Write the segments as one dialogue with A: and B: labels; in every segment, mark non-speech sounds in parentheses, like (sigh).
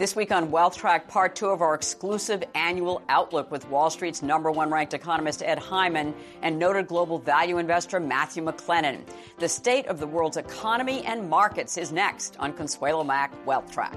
A: This week on Wealth Track, part two of our exclusive annual outlook with Wall Street's number one ranked economist Ed Hyman and noted global value investor Matthew McLennan. The state of the world's economy and markets is next on Consuelo Mack Wealth Track.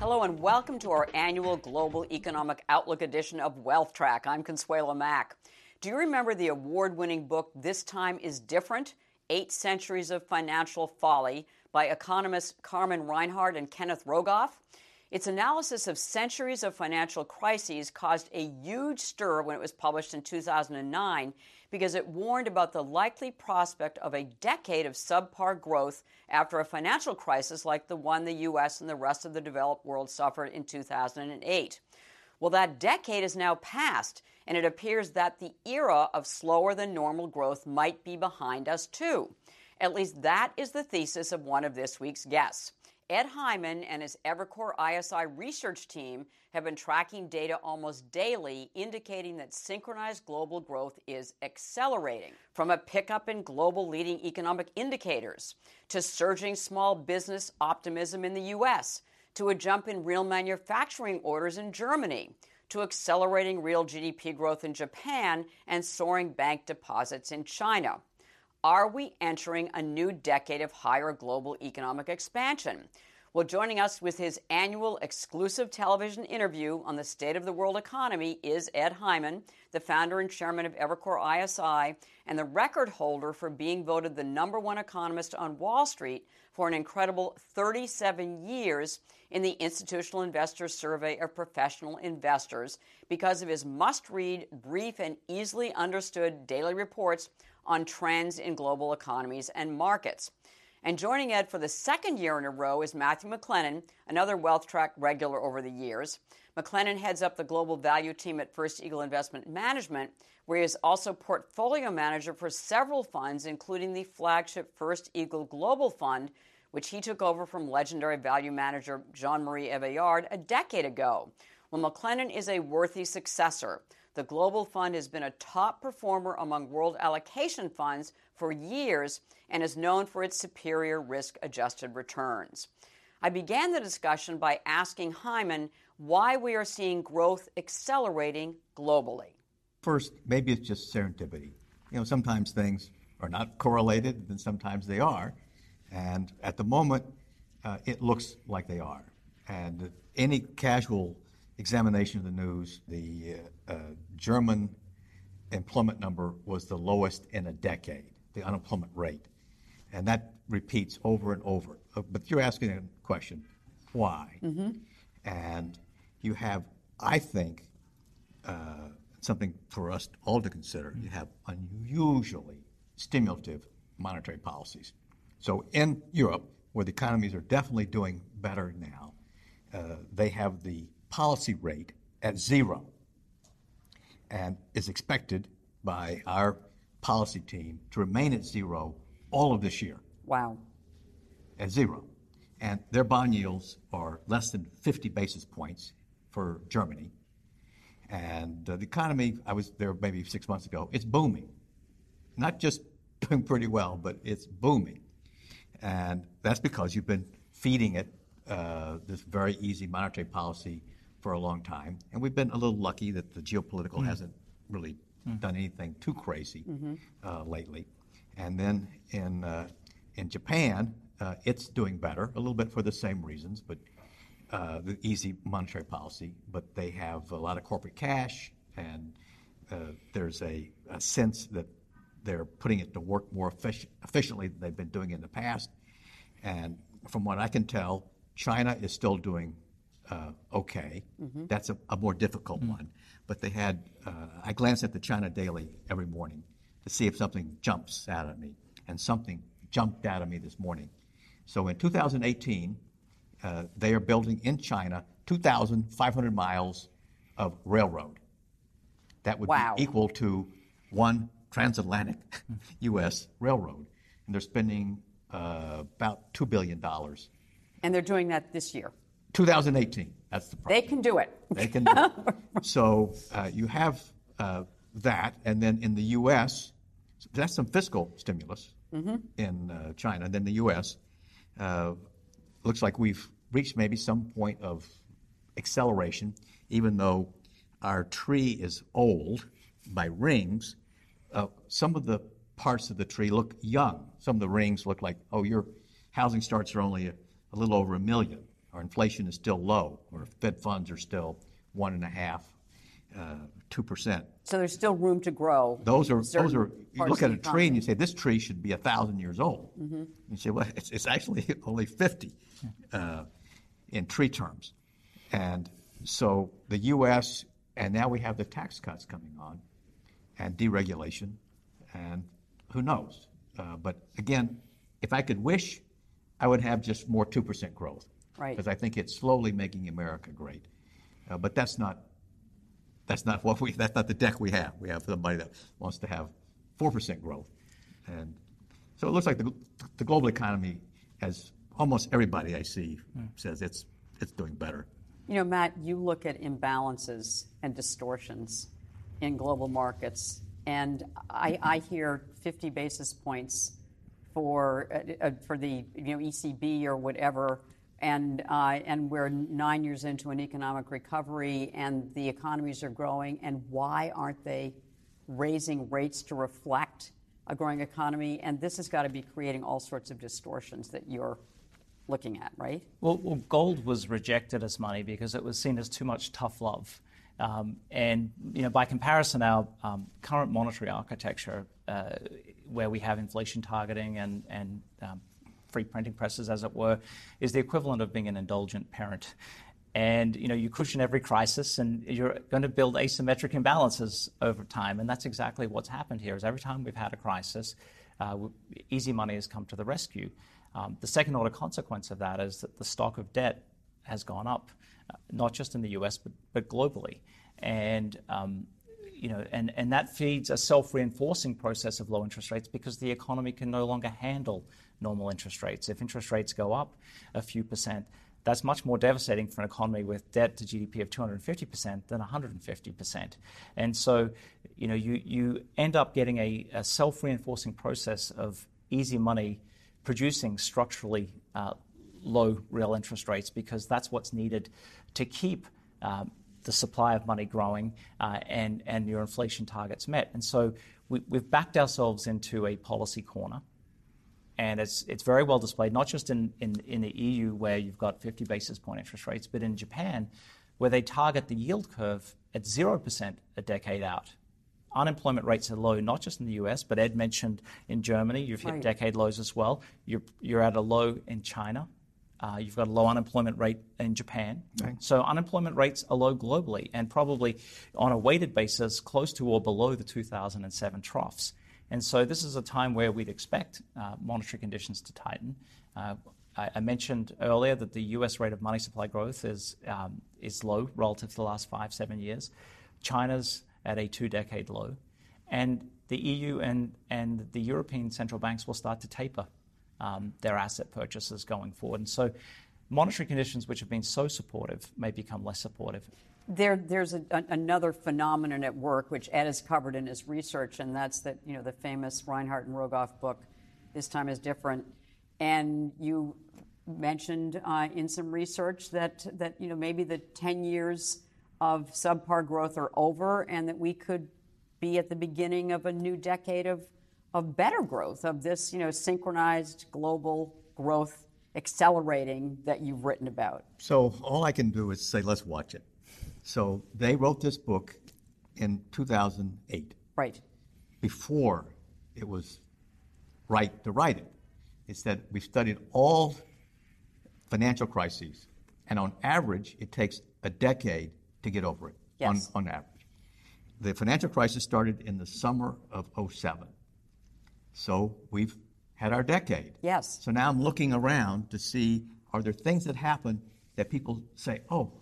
A: Hello and welcome to our annual Global Economic Outlook edition of Wealth Track. I'm Consuelo Mack. Do you remember the award winning book This Time is Different? Eight Centuries of Financial Folly by economists Carmen Reinhart and Kenneth Rogoff. Its analysis of centuries of financial crises caused a huge stir when it was published in 2009 because it warned about the likely prospect of a decade of subpar growth after a financial crisis like the one the U.S. and the rest of the developed world suffered in 2008. Well, that decade is now past, and it appears that the era of slower than normal growth might be behind us too. At least that is the thesis of one of this week's guests. Ed Hyman and his Evercore ISI research team have been tracking data almost daily, indicating that synchronized global growth is accelerating. From a pickup in global leading economic indicators, to surging small business optimism in the U.S., to a jump in real manufacturing orders in Germany, to accelerating real GDP growth in Japan and soaring bank deposits in China. Are we entering a new decade of higher global economic expansion? Well, joining us with his annual exclusive television interview on the state of the world economy is Ed Hyman, the founder and chairman of Evercore ISI and the record holder for being voted the number one economist on Wall Street for an incredible 37 years in the Institutional Investors Survey of Professional Investors because of his must read, brief, and easily understood daily reports on trends in global economies and markets. And joining Ed for the second year in a row is Matthew McLennan, another Wealth Track regular over the years. McLennan heads up the global value team at First Eagle Investment Management, where he is also portfolio manager for several funds, including the flagship First Eagle Global Fund, which he took over from legendary value manager Jean Marie Eveillard a decade ago. Well, McLennan is a worthy successor. The Global Fund has been a top performer among world allocation funds for years and is known for its superior risk adjusted returns. I began the discussion by asking Hyman why we are seeing growth accelerating globally.
B: First, maybe it's just serendipity. You know, sometimes things are not correlated, and sometimes they are. And at the moment, uh, it looks like they are. And any casual examination of the news, the uh, uh, German employment number was the lowest in a decade, the unemployment rate. And that repeats over and over. Uh, but you're asking a question why? Mm-hmm. And you have, I think, uh, something for us all to consider. You have unusually stimulative monetary policies. So in Europe, where the economies are definitely doing better now, uh, they have the policy rate at zero and is expected by our policy team to remain at zero all of this year.
A: Wow.
B: At zero. And their bond yields are less than 50 basis points for Germany. And uh, the economy, I was there maybe six months ago, it's booming. Not just doing pretty well, but it's booming. And that's because you've been feeding it uh, this very easy monetary policy for a long time. And we've been a little lucky that the geopolitical mm. hasn't really mm. done anything too crazy mm-hmm. uh, lately. And then in, uh, in Japan, uh, it's doing better, a little bit for the same reasons, but uh, the easy monetary policy. But they have a lot of corporate cash, and uh, there's a, a sense that they're putting it to work more effic- efficiently than they've been doing in the past. And from what I can tell, China is still doing uh, okay. Mm-hmm. That's a, a, more difficult mm-hmm. one. But they had, uh, I glance at the China Daily every morning to see if something jumps out at me. And something jumped out at me this morning. So in 2018, uh, they are building in China 2,500 miles of railroad. That would
A: wow.
B: be equal to one transatlantic (laughs) U.S. railroad. And they're spending uh, about $2 billion.
A: And they're doing that this year?
B: 2018. That's the problem.
A: They can do it.
B: They can do it. (laughs) so uh, you have uh, that. And then in the U.S., that's some fiscal stimulus mm-hmm. in uh, China. And then the U.S. Uh, looks like we've reached maybe some point of acceleration, even though our tree is old by rings. Uh, some of the parts of the tree look young. Some of the rings look like, oh, your housing starts are only a, a little over a million, or inflation is still low, or Fed funds are still one and a half, uh, two percent.
A: So there's still room to grow.
B: Those are those are. You look at a tree and you say this tree should be a thousand years old. Mm-hmm. You say, well, it's, it's actually (laughs) only fifty uh, in tree terms, and so the U.S. and now we have the tax cuts coming on, and deregulation, and who knows? Uh, but again, if I could wish, I would have just more two percent growth.
A: Right.
B: Because I think it's slowly making America great. Uh, but that's not that's not what we that's not the deck we have. We have somebody that wants to have four percent growth, and so it looks like the, the global economy, as almost everybody I see mm. says, it's it's doing better.
A: You know, Matt, you look at imbalances and distortions in global markets, and I, hear 50 basis points for uh, uh for the you know ECB or whatever and, uh, and we're nine years into an economic recovery and the economies are growing, and why aren't they raising rates to reflect a growing economy? And this has got to be creating all sorts of distortions that you're looking at, right?
C: Well, well gold was rejected as money because it was seen as too much tough love. Um, and you know, by comparison, our um, current monetary architecture, uh, where we have inflation targeting and, um, free printing presses, as it were, is the equivalent of being an indulgent parent. And you know, you cushion every crisis, and you're going to build asymmetric imbalances over time. And that's exactly what's happened here. Is every time we've had a crisis, uh, easy money has come to the rescue. The second order consequence of that is that the stock of debt has gone up, not just in the U.S. but, but globally. And um, you know, and, and that feeds a self-reinforcing process of low interest rates because the economy can no longer handle normal interest rates. If interest rates go up a few percent, that's much more devastating for an economy with debt to GDP of 250% than 150%. And so, you know, you, you end up getting a, a self-reinforcing process of easy money producing structurally uh, low real interest rates because that's what's needed to keep um, the supply of money growing uh, and, and your inflation targets met. And so we, we've backed ourselves into a policy corner. And it's, it's very well displayed, not just in, in, in the EU where you've got 50 basis point interest rates, but in Japan where they target the yield curve at 0% a decade out. Unemployment rates are low, not just in the US, but Ed mentioned in Germany, you've hit right. decade lows as well. You're, you're at a low in China. Uh, you've got a low unemployment rate in Japan. So unemployment rates are low globally and probably on a weighted basis close to or below the 2007 troughs. And so this is a time where we'd expect uh, monetary conditions to tighten. Uh, I, I, mentioned earlier that the US rate of money supply growth is, um, is low relative to the last five, seven years. China's at a two decade low. And the EU and, and the European central banks will start to taper their asset purchases going forward. And so monetary conditions which have been so supportive may become less supportive.
A: There, there's a, a, another phenomenon at work which Ed has covered in his research, and that's that you know the famous Reinhart and Rogoff book, "This Time Is Different," and you mentioned uh, in some research that that you know maybe the 10 years of subpar growth are over, and that we could be at the beginning of a new decade of of better growth, of this, you know, synchronized global growth accelerating that you've written about?
B: So all I can do is say, let's watch it. So they wrote this book in 2008.
A: Right.
B: Before it was right to write it. It said we've studied all financial crises, and on average, it takes a decade to get over it.
A: Yes.
B: On, on average. The financial crisis started in the summer of 07. So we've had our decade.
A: Yes.
B: So now I'm looking around to see are there things that happen that people say, oh,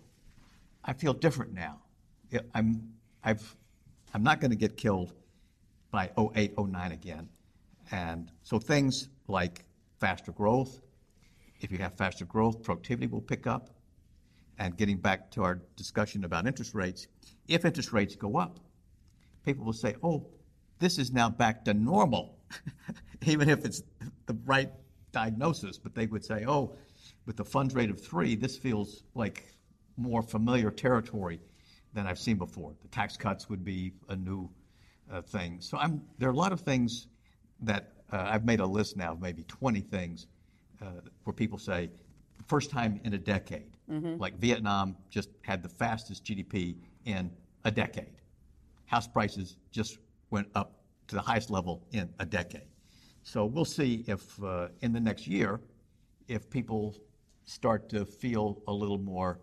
B: I feel different now. I'm, I've, I'm not going to get killed by 08, 09 again. And so things like faster growth, if you have faster growth, productivity will pick up. And getting back to our discussion about interest rates, if interest rates go up, people will say, oh, this is now back to normal, (laughs) even if it's the right diagnosis. But they would say, oh, with the funds rate of three, this feels like more familiar territory than I've seen before. The tax cuts would be a new uh, thing. So I'm, there are a lot of things that uh, I've made a list now of maybe 20 things uh, where people say, first time in a decade. Mm-hmm. Like Vietnam just had the fastest GDP in a decade. House prices just went up to the highest level in a decade. So we'll see if uh, in the next year, if people start to feel a little more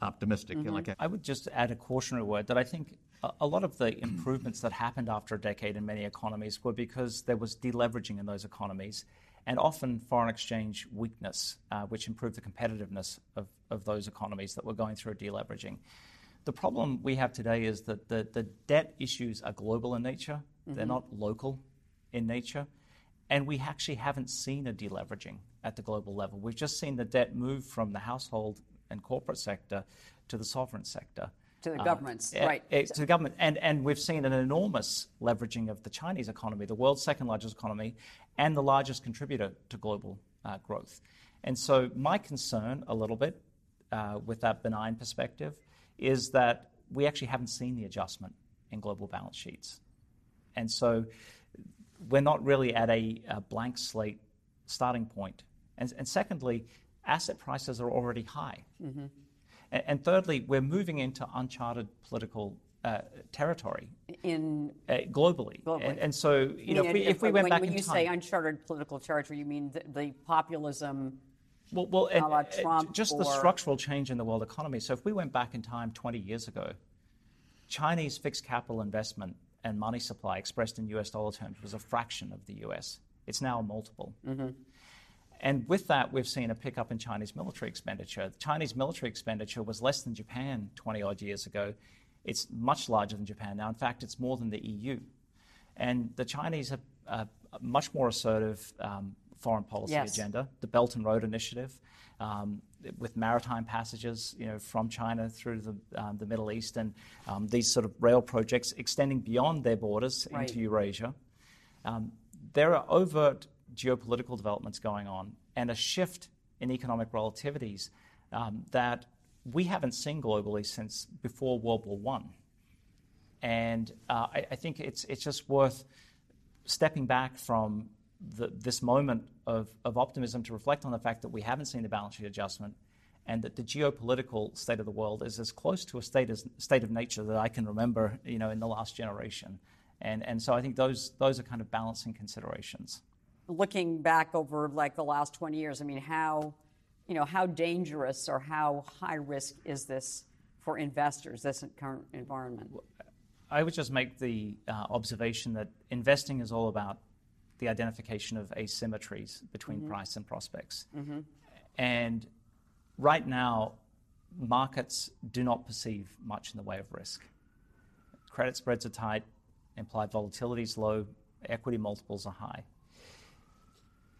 B: optimistic.
C: Mm-hmm. Like a- I would just add a cautionary word that I think a lot of the (clears throat) improvements that happened after a decade in many economies were because there was deleveraging in those economies and often foreign exchange weakness, uh, which improved the competitiveness of, of those economies that were going through a deleveraging. The problem we have today is that the, the debt issues are global in nature, mm-hmm. they're not local in nature. And we actually haven't seen a deleveraging at the global level. We've just seen the debt move from the household and corporate sector to the sovereign sector.
A: To the um, governments, right.
C: to the government. And, and we've seen an enormous leveraging of the Chinese economy, the world's second largest economy, and the largest contributor to global uh, growth. And so, my concern a little bit uh, with that benign perspective is that we actually haven't seen the adjustment in global balance sheets. And so, we're not really at a, a blank slate starting point. And, and, secondly, asset prices are already high. Mm-hmm. And, and, thirdly, we're moving into uncharted political uh, territory
A: in
C: uh, globally. globally. And, and, so, you, know, if we, if we went
A: when,
C: back
A: when you
C: time,
A: say uncharted political territory, you mean the, the populism.
C: Well, well and, uh, just or... the structural change in the world economy. So, if we went back in time 20 years ago, Chinese fixed capital investment and money supply expressed in US dollar terms was a fraction of the US. It's now a multiple. Mm-hmm. And with that, we've seen a pickup in Chinese military expenditure. The Chinese military expenditure was less than Japan 20 odd years ago. It's much larger than Japan now. In fact, it's more than the EU. And the Chinese have a much more assertive um, foreign policy yes. agenda, the Belt and Road Initiative, um, with maritime passages, you know, from China through the, um, the Middle East, and um, these sort of rail projects extending beyond their borders right. into Eurasia. Um, there are overt geopolitical developments going on and a shift in economic relativities um, that we haven't seen globally since before World War One. And uh, I, I, think it's, it's just worth stepping back from the, this moment of, of optimism to reflect on the fact that we haven't seen the balance sheet adjustment and that the geopolitical state of the world is as close to a state, as, state of nature that I can remember you know, in the last generation. And, and so I think those, those are kind of balancing considerations.
A: Looking back over like the last 20 years, I mean, how you know, how dangerous or how high risk is this for investors, this current environment?
C: I would just make the uh, observation that investing is all about the identification of asymmetries between mm-hmm. price and prospects. Mm-hmm. And right now, markets do not perceive much in the way of risk. Credit spreads are tight, implied volatility is low, equity multiples are high.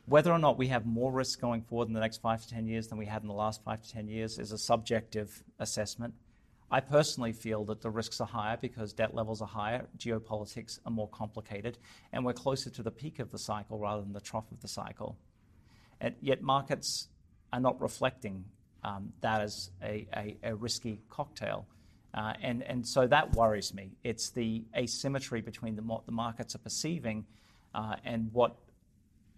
C: Whether or not we have more risk going forward in the next five to 10 years than we had in the last five to 10 years is a subjective assessment. I personally feel that the risks are higher because debt levels are higher, geopolitics are more complicated, and we're closer to the peak of the cycle rather than the trough of the cycle. And yet, markets are not reflecting um, that as a, a, a risky cocktail. Uh, and, and so that worries me. It's the asymmetry between the, what the markets are perceiving uh, and what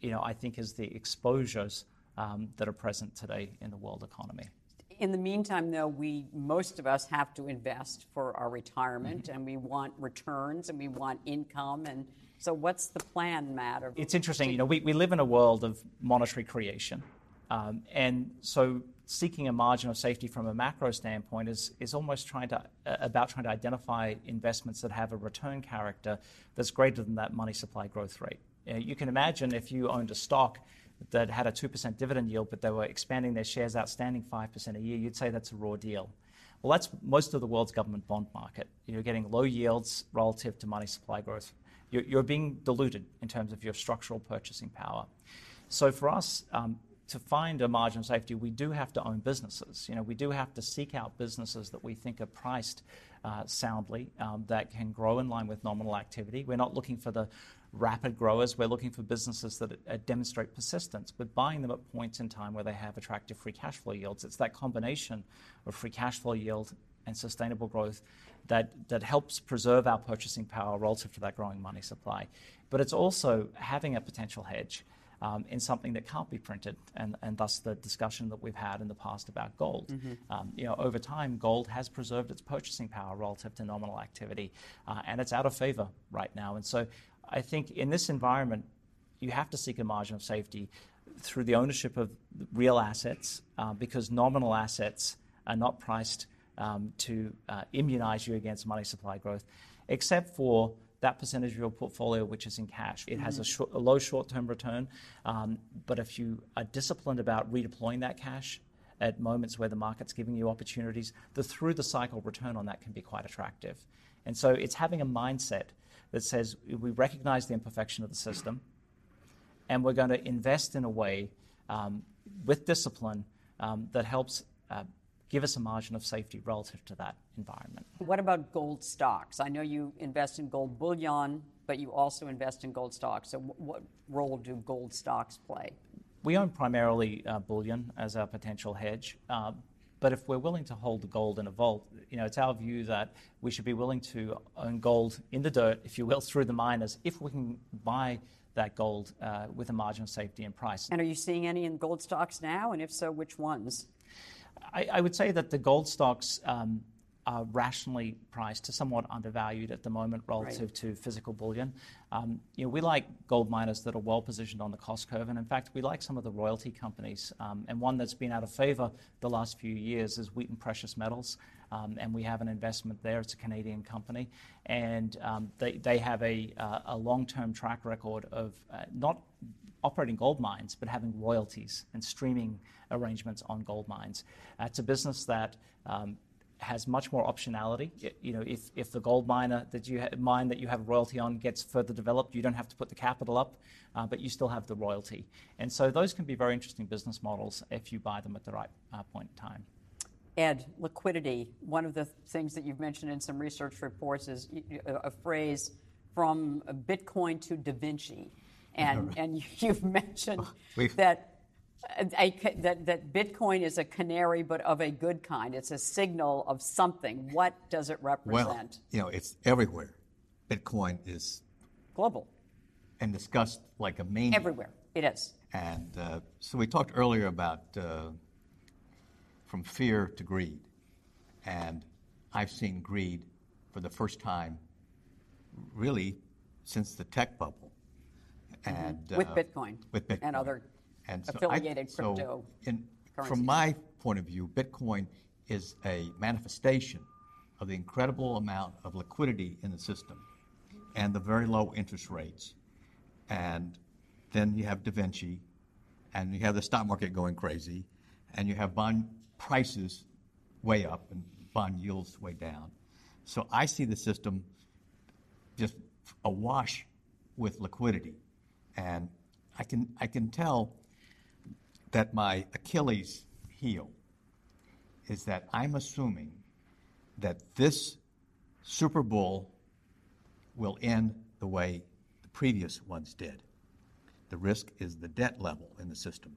C: you know, I think is the exposures um, that are present today in the world economy.
A: In the meantime, though, we most of us have to invest for our retirement, mm-hmm. and we want returns and we want income. And so, what's the plan, Matt?
C: It's interesting. You know, we, we live in a world of monetary creation, um, and so seeking a margin of safety from a macro standpoint is, is almost trying to uh, about trying to identify investments that have a return character that's greater than that money supply growth rate. You can imagine if you owned a stock that had a 2% dividend yield, but they were expanding their shares outstanding 5% a year, you'd say that's a raw deal. Well, that's most of the world's government bond market. You're getting low yields relative to money supply growth. You're, you're being diluted in terms of your structural purchasing power. So for us, um, to find a margin of safety, we do have to own businesses. You know, we do have to seek out businesses that we think are priced uh, soundly, um, that can grow in line with nominal activity. We're not looking for the rapid growers. We're looking for businesses that uh, demonstrate persistence, but buying them at points in time where they have attractive free cash flow yields. It's that combination of free cash flow yield and sustainable growth that, that helps preserve our purchasing power relative to that growing money supply. But it's also having a potential hedge um, in something that can't be printed, and, and thus the discussion that we've had in the past about gold. Mm-hmm. Um, you know, over time, gold has preserved its purchasing power relative to nominal activity, uh, and it's out of favor right now. I think in this environment, you have to seek a margin of safety through the ownership of real assets, uh, because nominal assets are not priced um, to uh, immunize you against money supply growth, except for that percentage of your portfolio which is in cash. It has a, mm-hmm. short, a low short-term return, um, but if you are disciplined about redeploying that cash at moments where the market's giving you opportunities, the through the cycle return on that can be quite attractive. And so it's having a mindset that says we recognize the imperfection of the system, and we're going to invest in a way um, with discipline um, that helps uh, give us a margin of safety relative to that environment.
A: What about gold stocks? I know you invest in gold bullion, but you also invest in gold stocks. So, what role do gold stocks play?
C: We own primarily uh, bullion as our potential hedge. Uh, but if we're willing to hold the gold in a vault, you know, it's our view that we should be willing to own gold in the dirt, if you will, (laughs) through the miners, if we can buy that gold uh, with a margin of safety and price.
A: And are you seeing any in gold stocks now? And if so, which ones?
C: I, I would say that the gold stocks um, are rationally priced to somewhat undervalued at the moment relative right. to physical bullion. Um, you know, we like gold miners that are well positioned on the cost curve, and in fact, we like some of the royalty companies. Um, and one that's been out of favor the last few years is Wheaton Precious Metals, um, and we have an investment there. It's a Canadian company, and um, they they have a uh, a long term track record of uh, not operating gold mines, but having royalties and streaming arrangements on gold mines. Uh, it's a business that um, has much more optionality. You know, if, if the gold miner that you ha- mine that you have royalty on gets further developed, you don't have to put the capital up, uh, but you still have the royalty. And so those can be very interesting business models if you buy them at the right uh, point in time.
A: Ed, liquidity. One of the things that you've mentioned in some research reports is a phrase from Bitcoin to Da Vinci. And, (laughs) and you've mentioned that, a, that, that Bitcoin is a canary, but of a good kind. It's a signal of something. What does it represent?
B: Well, you know, it's everywhere. Bitcoin is
A: global
B: and discussed like a main
A: everywhere. It is.
B: And uh, so we talked earlier about uh, from fear to greed, and I've seen greed for the first time, really, since the tech bubble.
A: Mm-hmm. and with uh, Bitcoin,
B: with Bitcoin
A: and other and so affiliated I, crypto.
B: So in, from my point of view, Bitcoin is a manifestation of the incredible amount of liquidity in the system and the very low interest rates. And then you have Da Vinci, and you have the stock market going crazy, and you have bond prices way up and bond yields way down. So I see the system just awash with liquidity. And I can, I can tell that my Achilles heel is that I'm assuming that this Super Bowl will end the way the previous ones did. The risk is the debt level in the system.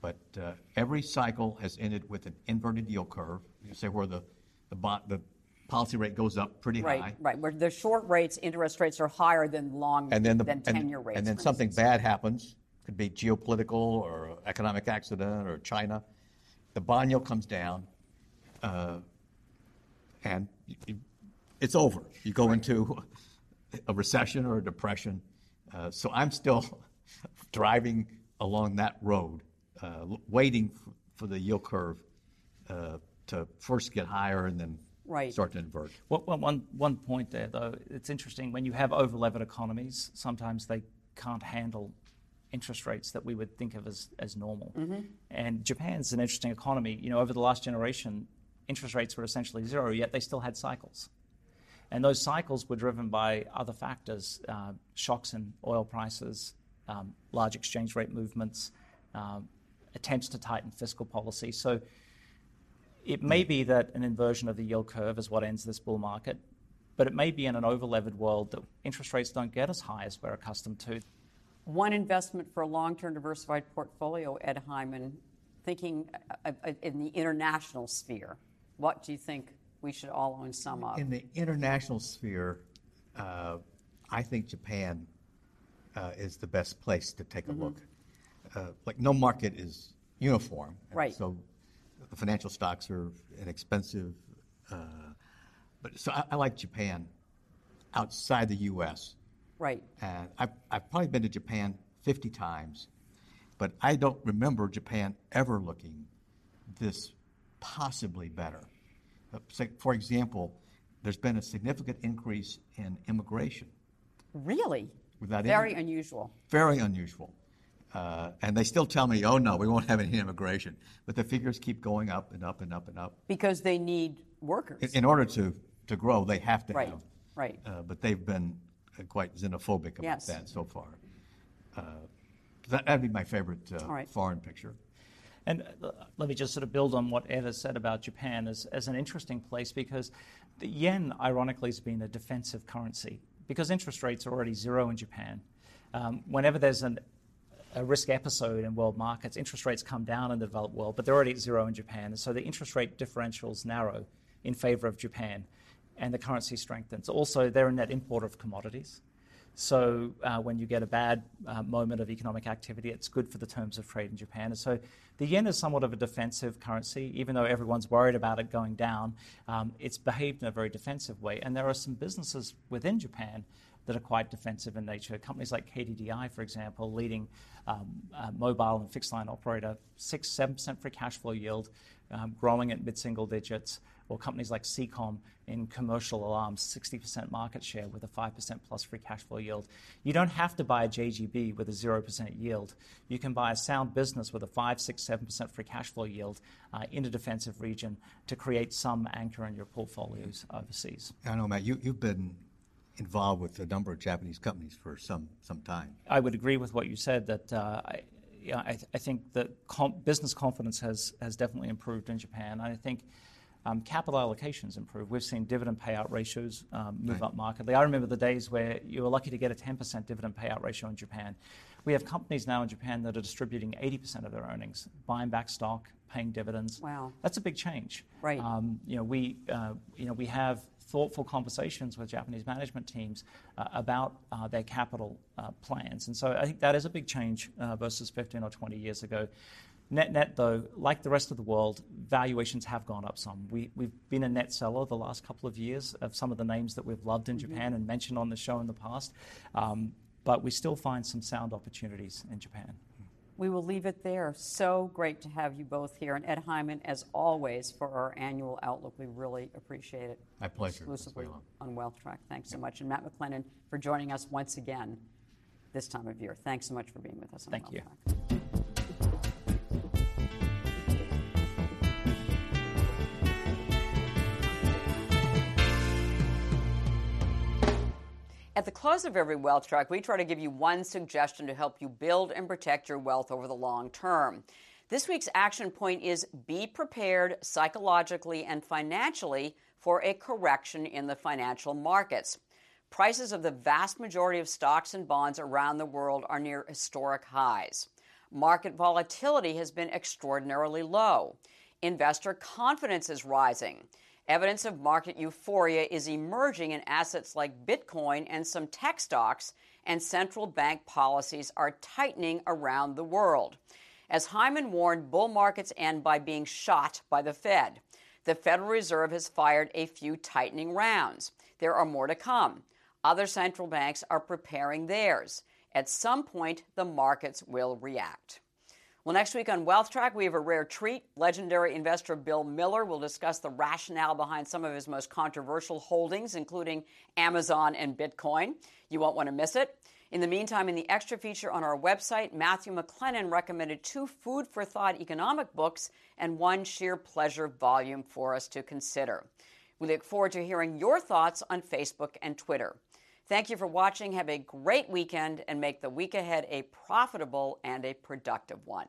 B: But uh, every cycle has ended with an inverted yield curve. You say where the, the, bond, the policy rate goes up pretty
A: right,
B: high.
A: Right, right, Where the short rates, interest rates are higher than long and then the, than
B: and,
A: ten-year rates.
B: And then something
A: instance.
B: bad happens. Could be geopolitical or economic accident or China. The bond yield comes down, uh, and it's over. You go into a recession or a depression. Uh, so I'm still (laughs) driving along that road, uh, waiting for, for, the yield curve uh, to first get higher and then
A: right.
B: start to invert.
C: Well, one, one point there, though, it's interesting. When you have over-levered economies, sometimes they can't handle interest rates that we would think of as, as normal. Mm-hmm. And Japan's an interesting economy. You know, over the last generation, interest rates were essentially zero, yet they still had cycles. And those cycles were driven by other factors, uh, shocks in oil prices, um, large exchange rate movements, um, attempts to tighten fiscal policy. So it may be that an inversion of the yield curve is what ends this bull market, but it may be in an overlevered world that interest rates don't get as high as we're accustomed to.
A: One investment for a long-term diversified portfolio, Ed Hyman, thinking uh, uh, in the international sphere, what do you think we should all own some of?
B: In the international sphere, uh, I think Japan uh, is the best place to take a mm-hmm. look. Uh, like no market is uniform,
A: right?
B: So the financial stocks are inexpensive. Uh, but so I, I, like Japan outside the U.S.
A: Right.
B: And I've, I've probably been to Japan 50 times, but I don't remember Japan ever looking this possibly better. Uh, for example, there's been a significant increase in immigration.
A: Really? Without very any, unusual.
B: Very unusual. Uh, and they still tell me, oh no, we won't have any immigration. But the figures keep going up and up and up and up.
A: Because they need workers.
B: In, in order to, to grow, they have to
A: right.
B: have.
A: Right.
B: Uh, but they've been uh, quite xenophobic about
A: yes.
B: that so far. Uh, that, would be my favorite uh, right. foreign picture.
C: And uh, let me just sort of build on what Eva said about Japan as, as an interesting place because the yen, ironically, has been a defensive currency because interest rates are already zero in Japan. Um, whenever there's an, a risk episode in world markets, interest rates come down in the developed world, but they're already at zero in Japan. And so the interest rate differentials narrow in favor of Japan, and the currency strengthens. Also, they're a net importer of commodities. So uh, when you get a bad uh, moment of economic activity, it's good for the terms of trade in Japan. And so the yen is somewhat of a defensive currency, even though everyone's worried about it going down. Um, it's behaved in a very defensive way, and there are some businesses within Japan that are quite defensive in nature. Companies like KDDI, for example, leading um, uh, mobile and fixed line operator, six, seven percent free cash flow yield, um, growing at mid-single digits or companies like Secom in commercial alarms, 60% market share with a 5% plus free cash flow yield. You don't have to buy a JGB with a 0% yield. You can buy a sound business with a 5, 6, 7% free cash flow yield uh, in a defensive region to create some anchor in your portfolios overseas.
B: I know, Matt, you, you've been involved with a number of Japanese companies for some, some time.
C: I would agree with what you said that uh, I, yeah, I, th- I, think that com- business confidence has, has definitely improved in Japan. I think capital allocations improve. We've seen dividend payout ratios um, move right. up markedly. I remember the days where you were lucky to get a 10% dividend payout ratio in Japan. We have companies now in Japan that are distributing 80% of their earnings, buying back stock, paying dividends.
A: Wow,
C: that's a big change.
A: Right. Um,
C: you know, we uh, you know we have thoughtful conversations with Japanese management teams uh, about uh, their capital uh, plans, and so I think that is a big change uh, versus 15 or 20 years ago. Net net, though, like the rest of the world, valuations have gone up some. We, we've been a net seller the last couple of years of some of the names that we've loved in mm-hmm. Japan and mentioned on the show in the past, um, but we still find some sound opportunities in Japan.
A: We will leave it there. So great to have you both here. And Ed Hyman, as always, for our annual outlook. We really appreciate it.
B: My pleasure.
A: Exclusively on Wealth Track. Thanks so much. And Matt McLennan for joining us once again this time of year. Thanks so much for being with us on
C: Thank
A: Wealth
C: you.
A: At the close of every wealth track, we try to give you one suggestion to help you build and protect your wealth over the long term. This week's action point is be prepared psychologically and financially for a correction in the financial markets. Prices of the vast majority of stocks and bonds around the world are near historic highs. Market volatility has been extraordinarily low. Investor confidence is rising. Evidence of market euphoria is emerging in assets like Bitcoin and some tech stocks, and central bank policies are tightening around the world. As Hyman warned, bull markets end by being shot by the Fed. The Federal Reserve has fired a few tightening rounds. There are more to come. Other central banks are preparing theirs. At some point, the markets will react. Well, next week on Wealth Track, we have a rare treat. Legendary investor Bill Miller will discuss the rationale behind some of his most controversial holdings, including Amazon and Bitcoin. You won't want to miss it. In the meantime, in the extra feature on our website, Matthew McLennan recommended two food for thought economic books and one sheer pleasure volume for us to consider. We look forward to hearing your thoughts on Facebook and Twitter. Thank you for watching. Have a great weekend and make the week ahead a profitable and a productive one.